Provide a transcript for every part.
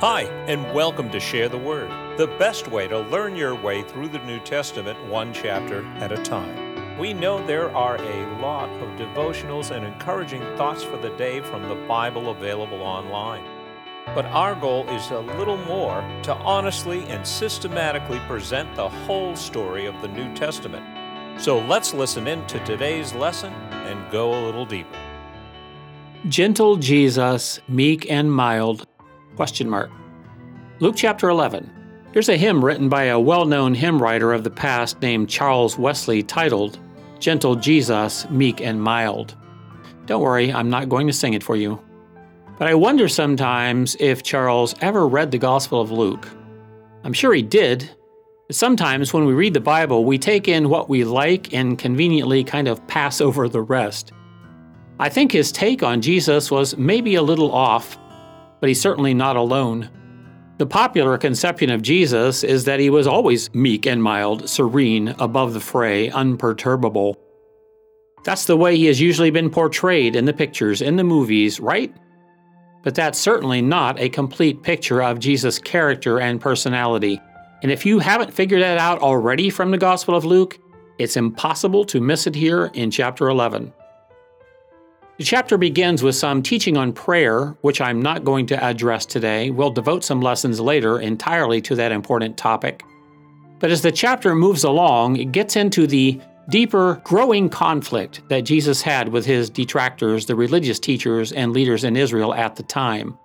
Hi, and welcome to Share the Word, the best way to learn your way through the New Testament one chapter at a time. We know there are a lot of devotionals and encouraging thoughts for the day from the Bible available online. But our goal is a little more to honestly and systematically present the whole story of the New Testament. So let's listen in to today's lesson and go a little deeper. Gentle Jesus, meek and mild, Question mark. Luke chapter 11. Here's a hymn written by a well known hymn writer of the past named Charles Wesley titled, Gentle Jesus, Meek and Mild. Don't worry, I'm not going to sing it for you. But I wonder sometimes if Charles ever read the Gospel of Luke. I'm sure he did. But sometimes when we read the Bible, we take in what we like and conveniently kind of pass over the rest. I think his take on Jesus was maybe a little off, but he's certainly not alone. The popular conception of Jesus is that he was always meek and mild, serene, above the fray, unperturbable. That's the way he has usually been portrayed in the pictures, in the movies, right? But that's certainly not a complete picture of Jesus' character and personality. And if you haven't figured that out already from the Gospel of Luke, it's impossible to miss it here in chapter 11. The chapter begins with some teaching on prayer, which I'm not going to address today. We'll devote some lessons later entirely to that important topic. But as the chapter moves along, it gets into the deeper, growing conflict that Jesus had with his detractors, the religious teachers and leaders in Israel at the time.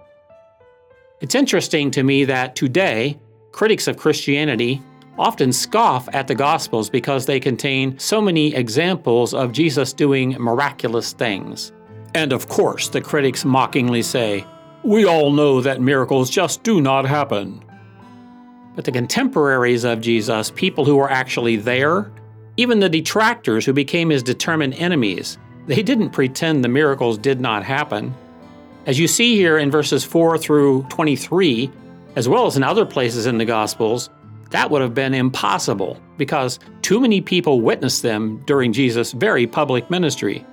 It's interesting to me that today, critics of Christianity often scoff at the Gospels because they contain so many examples of Jesus doing miraculous things. And of course, the critics mockingly say, We all know that miracles just do not happen. But the contemporaries of Jesus, people who were actually there, even the detractors who became his determined enemies, they didn't pretend the miracles did not happen. As you see here in verses 4 through 23, as well as in other places in the Gospels, that would have been impossible because too many people witnessed them during Jesus' very public ministry.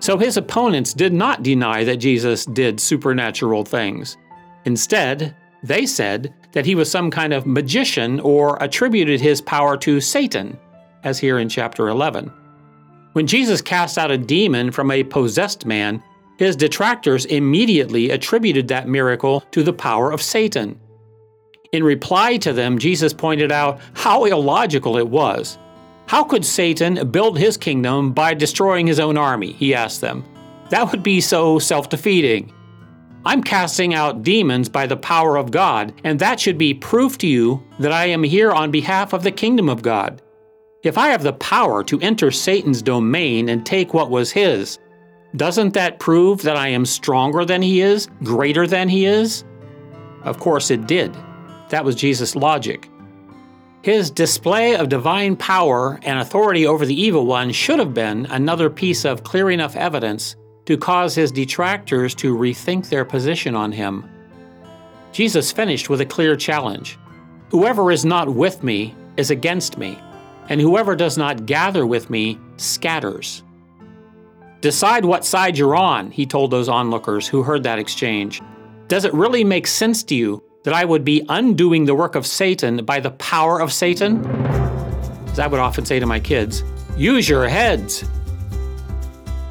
So his opponents did not deny that Jesus did supernatural things. Instead, they said that he was some kind of magician or attributed his power to Satan, as here in chapter 11. When Jesus cast out a demon from a possessed man, his detractors immediately attributed that miracle to the power of Satan. In reply to them, Jesus pointed out how illogical it was how could Satan build his kingdom by destroying his own army? He asked them. That would be so self defeating. I'm casting out demons by the power of God, and that should be proof to you that I am here on behalf of the kingdom of God. If I have the power to enter Satan's domain and take what was his, doesn't that prove that I am stronger than he is, greater than he is? Of course it did. That was Jesus' logic. His display of divine power and authority over the evil one should have been another piece of clear enough evidence to cause his detractors to rethink their position on him. Jesus finished with a clear challenge Whoever is not with me is against me, and whoever does not gather with me scatters. Decide what side you're on, he told those onlookers who heard that exchange. Does it really make sense to you that I would be undoing the work of Satan by the power of Satan? As I would often say to my kids, use your heads.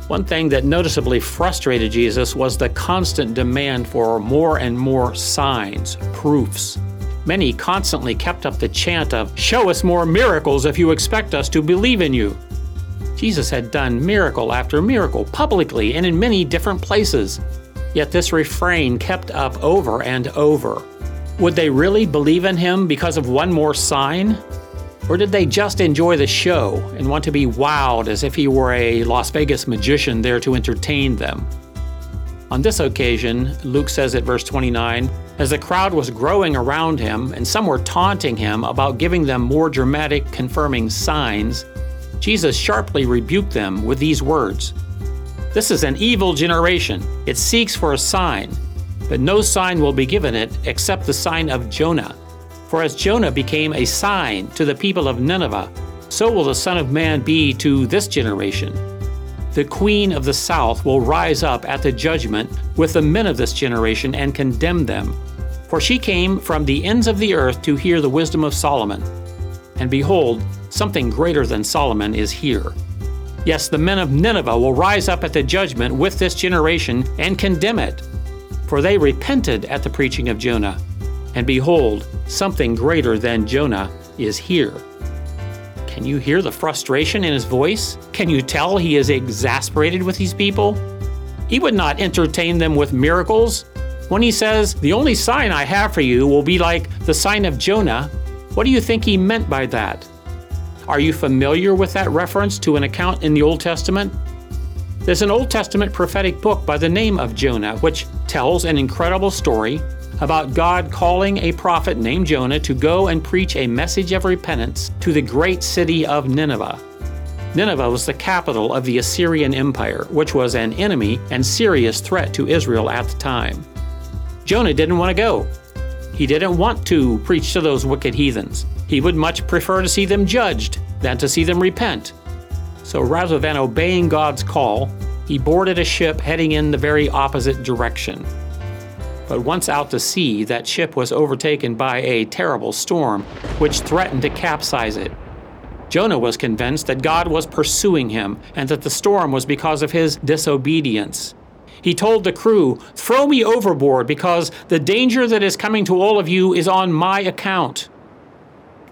One thing that noticeably frustrated Jesus was the constant demand for more and more signs, proofs. Many constantly kept up the chant of, Show us more miracles if you expect us to believe in you. Jesus had done miracle after miracle publicly and in many different places. Yet this refrain kept up over and over. Would they really believe in him because of one more sign? Or did they just enjoy the show and want to be wowed as if he were a Las Vegas magician there to entertain them? On this occasion, Luke says at verse 29, as the crowd was growing around him and some were taunting him about giving them more dramatic confirming signs, Jesus sharply rebuked them with these words This is an evil generation. It seeks for a sign but no sign will be given it except the sign of Jonah. For as Jonah became a sign to the people of Nineveh, so will the Son of Man be to this generation. The queen of the south will rise up at the judgment with the men of this generation and condemn them. For she came from the ends of the earth to hear the wisdom of Solomon. And behold, something greater than Solomon is here. Yes, the men of Nineveh will rise up at the judgment with this generation and condemn it. For they repented at the preaching of Jonah. And behold, something greater than Jonah is here. Can you hear the frustration in his voice? Can you tell he is exasperated with these people? He would not entertain them with miracles. When he says, The only sign I have for you will be like the sign of Jonah, what do you think he meant by that? Are you familiar with that reference to an account in the Old Testament? There's an Old Testament prophetic book by the name of Jonah, which tells an incredible story about God calling a prophet named Jonah to go and preach a message of repentance to the great city of Nineveh. Nineveh was the capital of the Assyrian Empire, which was an enemy and serious threat to Israel at the time. Jonah didn't want to go. He didn't want to preach to those wicked heathens. He would much prefer to see them judged than to see them repent. So rather than obeying God's call, he boarded a ship heading in the very opposite direction. But once out to sea, that ship was overtaken by a terrible storm, which threatened to capsize it. Jonah was convinced that God was pursuing him and that the storm was because of his disobedience. He told the crew, Throw me overboard because the danger that is coming to all of you is on my account.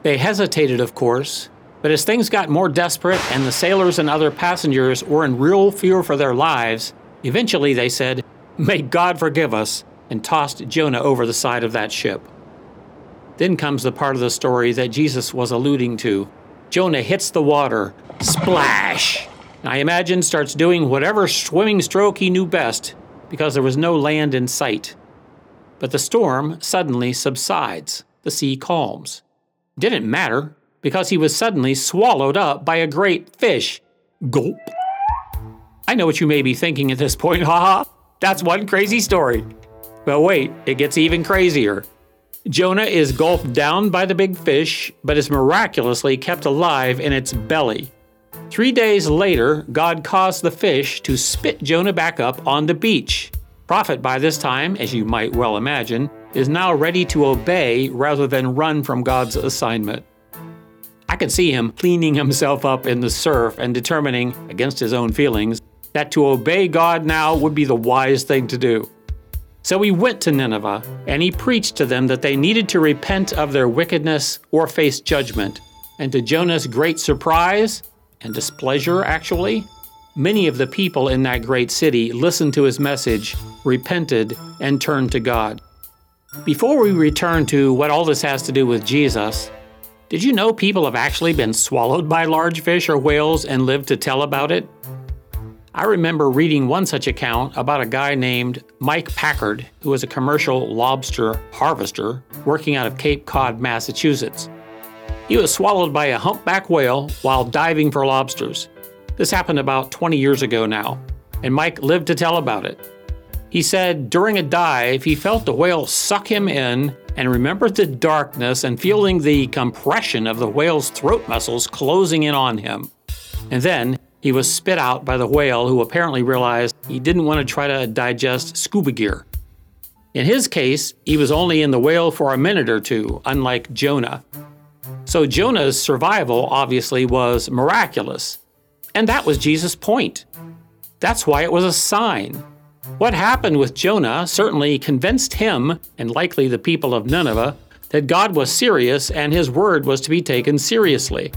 They hesitated, of course, but as things got more desperate and the sailors and other passengers were in real fear for their lives, eventually they said, May God forgive us, and tossed Jonah over the side of that ship. Then comes the part of the story that Jesus was alluding to. Jonah hits the water, splash! I imagine starts doing whatever swimming stroke he knew best because there was no land in sight. But the storm suddenly subsides, the sea calms. Didn't matter because he was suddenly swallowed up by a great fish. Gulp. I know what you may be thinking at this point, haha. That's one crazy story. But wait, it gets even crazier. Jonah is gulped down by the big fish, but is miraculously kept alive in its belly. Three days later, God caused the fish to spit Jonah back up on the beach. Prophet, by this time, as you might well imagine, is now ready to obey rather than run from God's assignment. I could see him cleaning himself up in the surf and determining, against his own feelings, that to obey God now would be the wise thing to do. So he went to Nineveh, and he preached to them that they needed to repent of their wickedness or face judgment. And to Jonah's great surprise and displeasure, actually, many of the people in that great city listened to his message, repented, and turned to God. Before we return to what all this has to do with Jesus, did you know people have actually been swallowed by large fish or whales and lived to tell about it? I remember reading one such account about a guy named Mike Packard, who was a commercial lobster harvester working out of Cape Cod, Massachusetts. He was swallowed by a humpback whale while diving for lobsters. This happened about 20 years ago now, and Mike lived to tell about it. He said during a dive, he felt the whale suck him in and remembered the darkness and feeling the compression of the whale's throat muscles closing in on him. And then he was spit out by the whale, who apparently realized he didn't want to try to digest scuba gear. In his case, he was only in the whale for a minute or two, unlike Jonah. So Jonah's survival obviously was miraculous. And that was Jesus' point. That's why it was a sign. What happened with Jonah certainly convinced him, and likely the people of Nineveh, that God was serious and his word was to be taken seriously.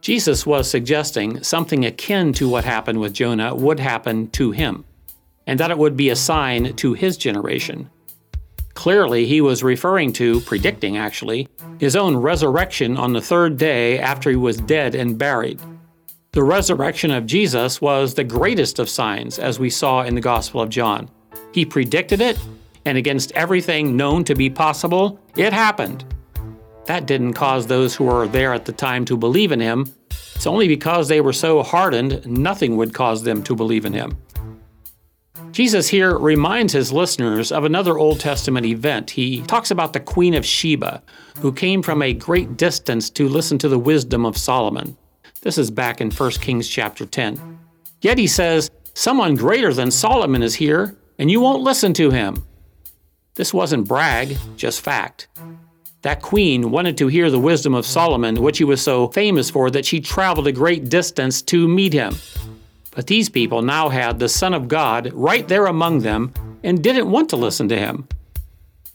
Jesus was suggesting something akin to what happened with Jonah would happen to him, and that it would be a sign to his generation. Clearly, he was referring to, predicting actually, his own resurrection on the third day after he was dead and buried. The resurrection of Jesus was the greatest of signs, as we saw in the Gospel of John. He predicted it, and against everything known to be possible, it happened. That didn't cause those who were there at the time to believe in him. It's only because they were so hardened, nothing would cause them to believe in him. Jesus here reminds his listeners of another Old Testament event. He talks about the Queen of Sheba, who came from a great distance to listen to the wisdom of Solomon. This is back in 1 Kings chapter 10. Yet he says, Someone greater than Solomon is here, and you won't listen to him. This wasn't brag, just fact. That queen wanted to hear the wisdom of Solomon, which he was so famous for that she traveled a great distance to meet him. But these people now had the Son of God right there among them and didn't want to listen to him.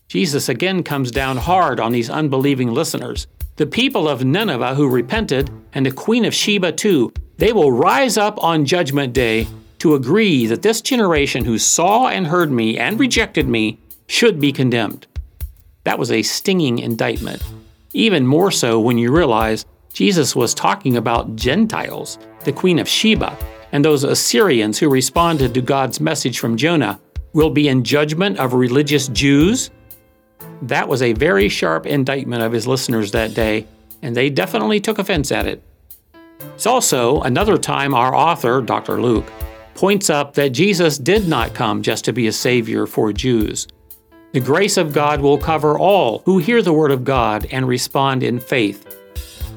Jesus again comes down hard on these unbelieving listeners. The people of Nineveh who repented, and the Queen of Sheba too, they will rise up on Judgment Day to agree that this generation who saw and heard me and rejected me should be condemned. That was a stinging indictment. Even more so when you realize Jesus was talking about Gentiles, the Queen of Sheba, and those Assyrians who responded to God's message from Jonah will be in judgment of religious Jews. That was a very sharp indictment of his listeners that day, and they definitely took offense at it. It's also another time our author, Dr. Luke, points up that Jesus did not come just to be a savior for Jews. The grace of God will cover all who hear the word of God and respond in faith.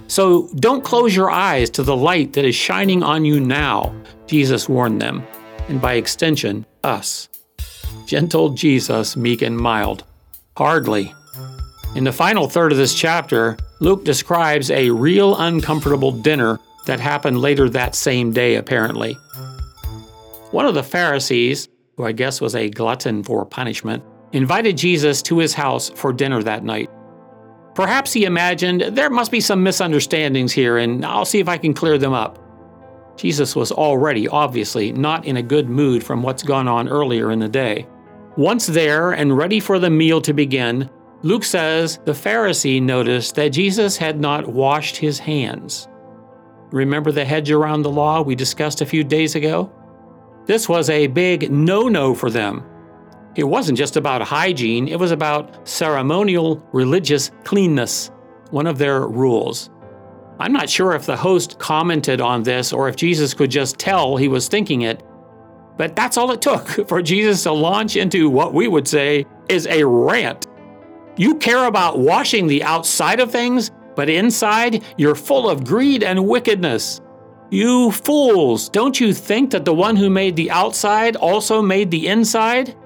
So don't close your eyes to the light that is shining on you now, Jesus warned them, and by extension, us. Gentle Jesus, meek and mild. Hardly. In the final third of this chapter, Luke describes a real uncomfortable dinner that happened later that same day, apparently. One of the Pharisees, who I guess was a glutton for punishment, invited Jesus to his house for dinner that night. Perhaps he imagined there must be some misunderstandings here, and I'll see if I can clear them up. Jesus was already, obviously, not in a good mood from what's gone on earlier in the day. Once there and ready for the meal to begin, Luke says the Pharisee noticed that Jesus had not washed his hands. Remember the hedge around the law we discussed a few days ago? This was a big no no for them. It wasn't just about hygiene, it was about ceremonial religious cleanness, one of their rules. I'm not sure if the host commented on this or if Jesus could just tell he was thinking it, but that's all it took for Jesus to launch into what we would say is a rant. You care about washing the outside of things, but inside you're full of greed and wickedness. You fools, don't you think that the one who made the outside also made the inside?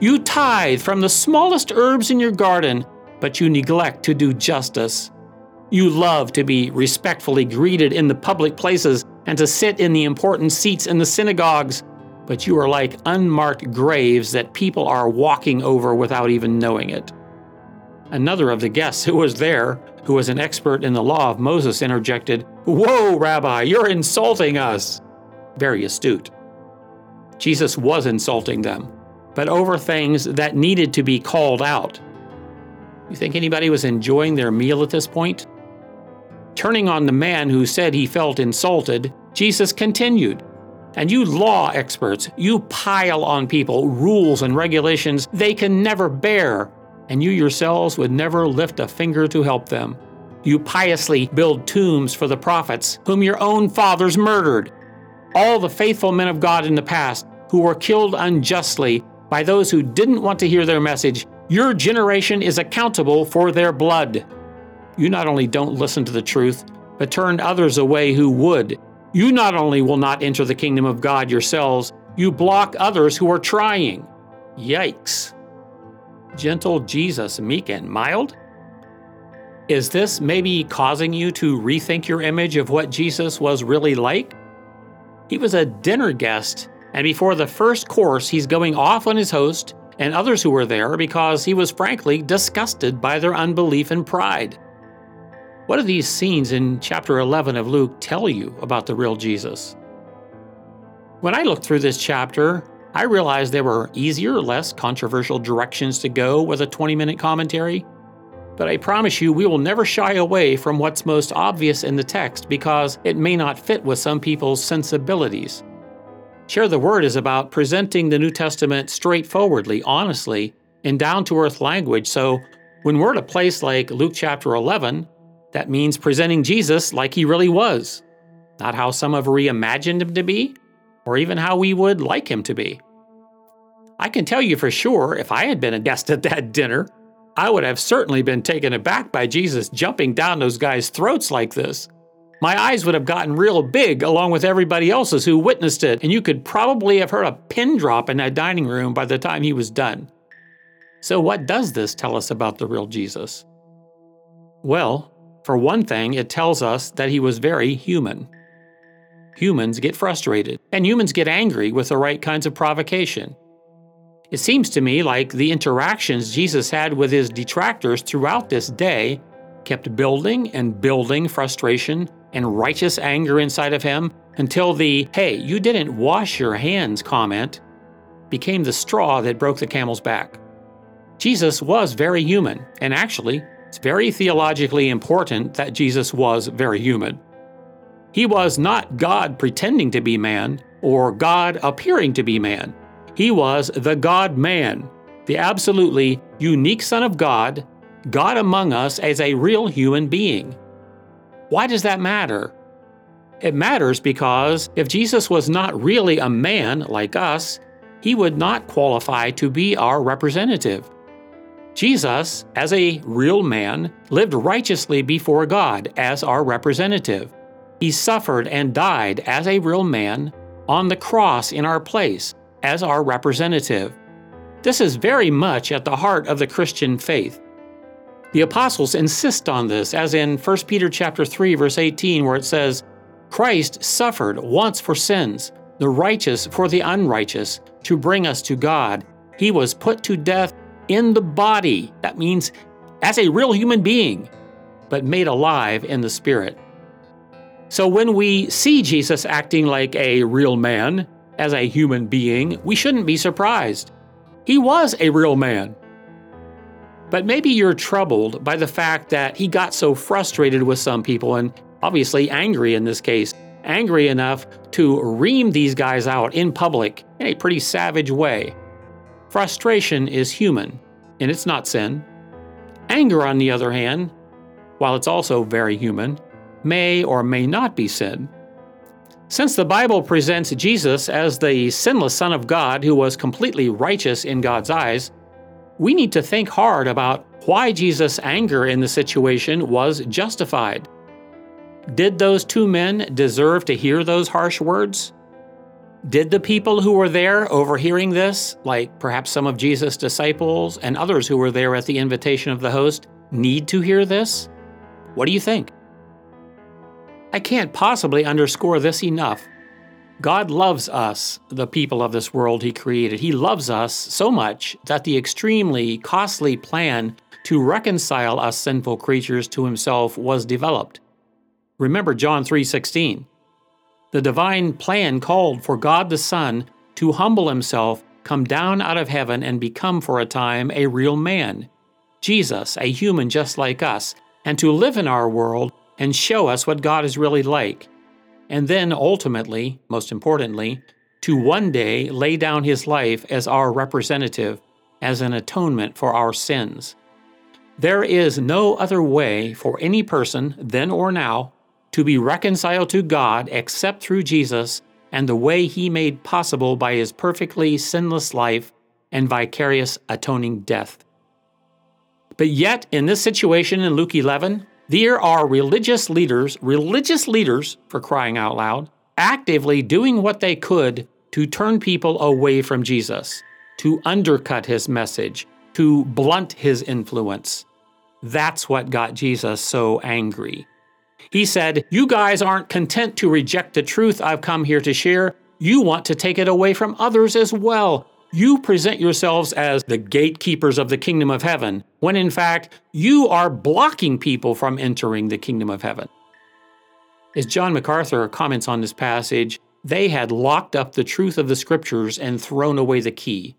You tithe from the smallest herbs in your garden, but you neglect to do justice. You love to be respectfully greeted in the public places and to sit in the important seats in the synagogues, but you are like unmarked graves that people are walking over without even knowing it. Another of the guests who was there, who was an expert in the law of Moses, interjected, Whoa, Rabbi, you're insulting us! Very astute. Jesus was insulting them but over things that needed to be called out. You think anybody was enjoying their meal at this point? Turning on the man who said he felt insulted, Jesus continued. And you law experts, you pile on people rules and regulations they can never bear, and you yourselves would never lift a finger to help them. You piously build tombs for the prophets whom your own fathers murdered. All the faithful men of God in the past who were killed unjustly by those who didn't want to hear their message, your generation is accountable for their blood. You not only don't listen to the truth, but turn others away who would. You not only will not enter the kingdom of God yourselves, you block others who are trying. Yikes. Gentle Jesus, meek and mild? Is this maybe causing you to rethink your image of what Jesus was really like? He was a dinner guest and before the first course, he's going off on his host and others who were there because he was frankly disgusted by their unbelief and pride. What do these scenes in chapter 11 of Luke tell you about the real Jesus? When I looked through this chapter, I realized there were easier, less controversial directions to go with a 20 minute commentary. But I promise you, we will never shy away from what's most obvious in the text because it may not fit with some people's sensibilities. Share the Word is about presenting the New Testament straightforwardly, honestly, in down to earth language. So when we're at a place like Luke chapter 11, that means presenting Jesus like he really was, not how some have reimagined him to be, or even how we would like him to be. I can tell you for sure, if I had been a guest at that dinner, I would have certainly been taken aback by Jesus jumping down those guys' throats like this my eyes would have gotten real big along with everybody else's who witnessed it, and you could probably have heard a pin drop in that dining room by the time he was done. So, what does this tell us about the real Jesus? Well, for one thing, it tells us that he was very human. Humans get frustrated, and humans get angry with the right kinds of provocation. It seems to me like the interactions Jesus had with his detractors throughout this day kept building and building frustration and righteous anger inside of him until the, hey, you didn't wash your hands comment became the straw that broke the camel's back. Jesus was very human, and actually, it's very theologically important that Jesus was very human. He was not God pretending to be man or God appearing to be man. He was the God man, the absolutely unique Son of God, God among us as a real human being. Why does that matter? It matters because if Jesus was not really a man like us, he would not qualify to be our representative. Jesus, as a real man, lived righteously before God as our representative. He suffered and died as a real man on the cross in our place as our representative. This is very much at the heart of the Christian faith. The apostles insist on this as in 1 Peter chapter 3 verse 18 where it says, "Christ suffered once for sins, the righteous for the unrighteous, to bring us to God. He was put to death in the body. That means as a real human being, but made alive in the spirit. So when we see Jesus acting like a real man, as a human being, we shouldn't be surprised. He was a real man. But maybe you're troubled by the fact that he got so frustrated with some people and obviously angry in this case, angry enough to ream these guys out in public in a pretty savage way. Frustration is human, and it's not sin. Anger, on the other hand, while it's also very human, may or may not be sin. Since the Bible presents Jesus as the sinless Son of God who was completely righteous in God's eyes, we need to think hard about why Jesus' anger in the situation was justified. Did those two men deserve to hear those harsh words? Did the people who were there overhearing this, like perhaps some of Jesus' disciples and others who were there at the invitation of the host, need to hear this? What do you think? I can't possibly underscore this enough. God loves us, the people of this world He created. He loves us so much that the extremely costly plan to reconcile us sinful creatures to Himself was developed. Remember John 3:16. The divine plan called for God the Son to humble himself, come down out of heaven and become for a time a real man, Jesus, a human just like us, and to live in our world and show us what God is really like. And then ultimately, most importantly, to one day lay down his life as our representative, as an atonement for our sins. There is no other way for any person, then or now, to be reconciled to God except through Jesus and the way he made possible by his perfectly sinless life and vicarious atoning death. But yet, in this situation in Luke 11, there are religious leaders, religious leaders, for crying out loud, actively doing what they could to turn people away from Jesus, to undercut his message, to blunt his influence. That's what got Jesus so angry. He said, You guys aren't content to reject the truth I've come here to share. You want to take it away from others as well. You present yourselves as the gatekeepers of the kingdom of heaven, when in fact, you are blocking people from entering the kingdom of heaven. As John MacArthur comments on this passage, they had locked up the truth of the scriptures and thrown away the key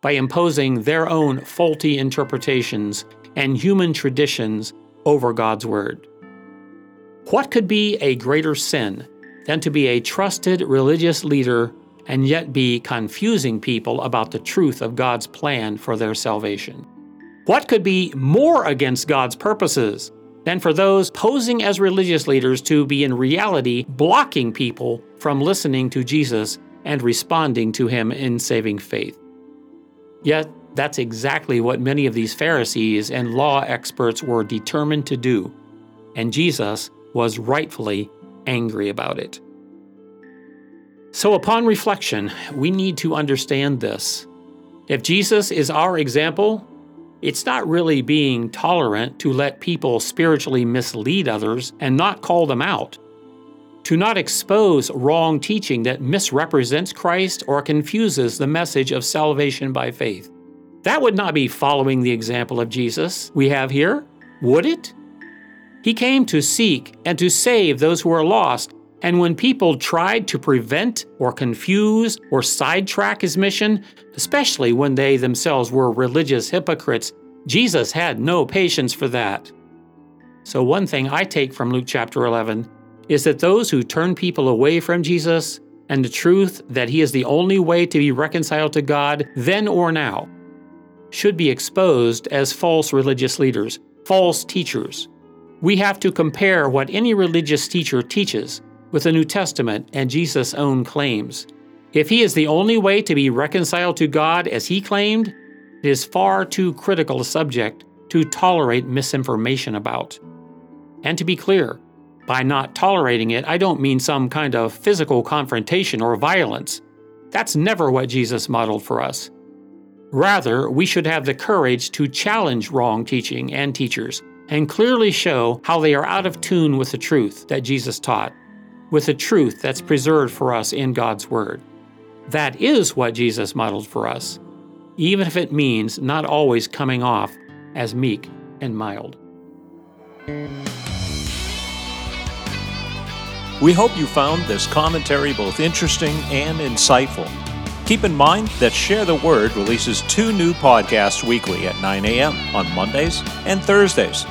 by imposing their own faulty interpretations and human traditions over God's word. What could be a greater sin than to be a trusted religious leader and yet be confusing people about the truth of God's plan for their salvation? What could be more against God's purposes than for those posing as religious leaders to be in reality blocking people from listening to Jesus and responding to Him in saving faith? Yet, that's exactly what many of these Pharisees and law experts were determined to do. And Jesus was rightfully angry about it. So, upon reflection, we need to understand this. If Jesus is our example, It's not really being tolerant to let people spiritually mislead others and not call them out. To not expose wrong teaching that misrepresents Christ or confuses the message of salvation by faith. That would not be following the example of Jesus we have here, would it? He came to seek and to save those who are lost, and when people tried to prevent or confuse or sidetrack his mission, especially when they themselves were religious hypocrites, Jesus had no patience for that. So, one thing I take from Luke chapter 11 is that those who turn people away from Jesus and the truth that he is the only way to be reconciled to God then or now should be exposed as false religious leaders, false teachers. We have to compare what any religious teacher teaches with the New Testament and Jesus' own claims. If he is the only way to be reconciled to God as he claimed, it is far too critical a subject to tolerate misinformation about. And to be clear, by not tolerating it, I don't mean some kind of physical confrontation or violence. That's never what Jesus modeled for us. Rather, we should have the courage to challenge wrong teaching and teachers and clearly show how they are out of tune with the truth that Jesus taught with the truth that's preserved for us in God's Word. That is what Jesus modeled for us, even if it means not always coming off as meek and mild. We hope you found this commentary both interesting and insightful. Keep in mind that Share the Word releases two new podcasts weekly at 9 a.m. on Mondays and Thursdays.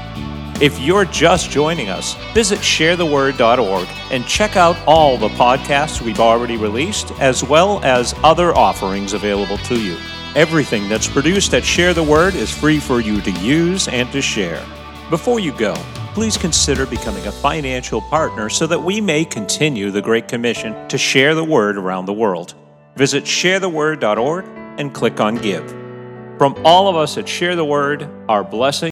If you're just joining us, visit sharetheword.org and check out all the podcasts we've already released, as well as other offerings available to you. Everything that's produced at Share the Word is free for you to use and to share. Before you go, please consider becoming a financial partner so that we may continue the Great Commission to share the Word around the world. Visit sharetheword.org and click on Give. From all of us at Share the Word, our blessing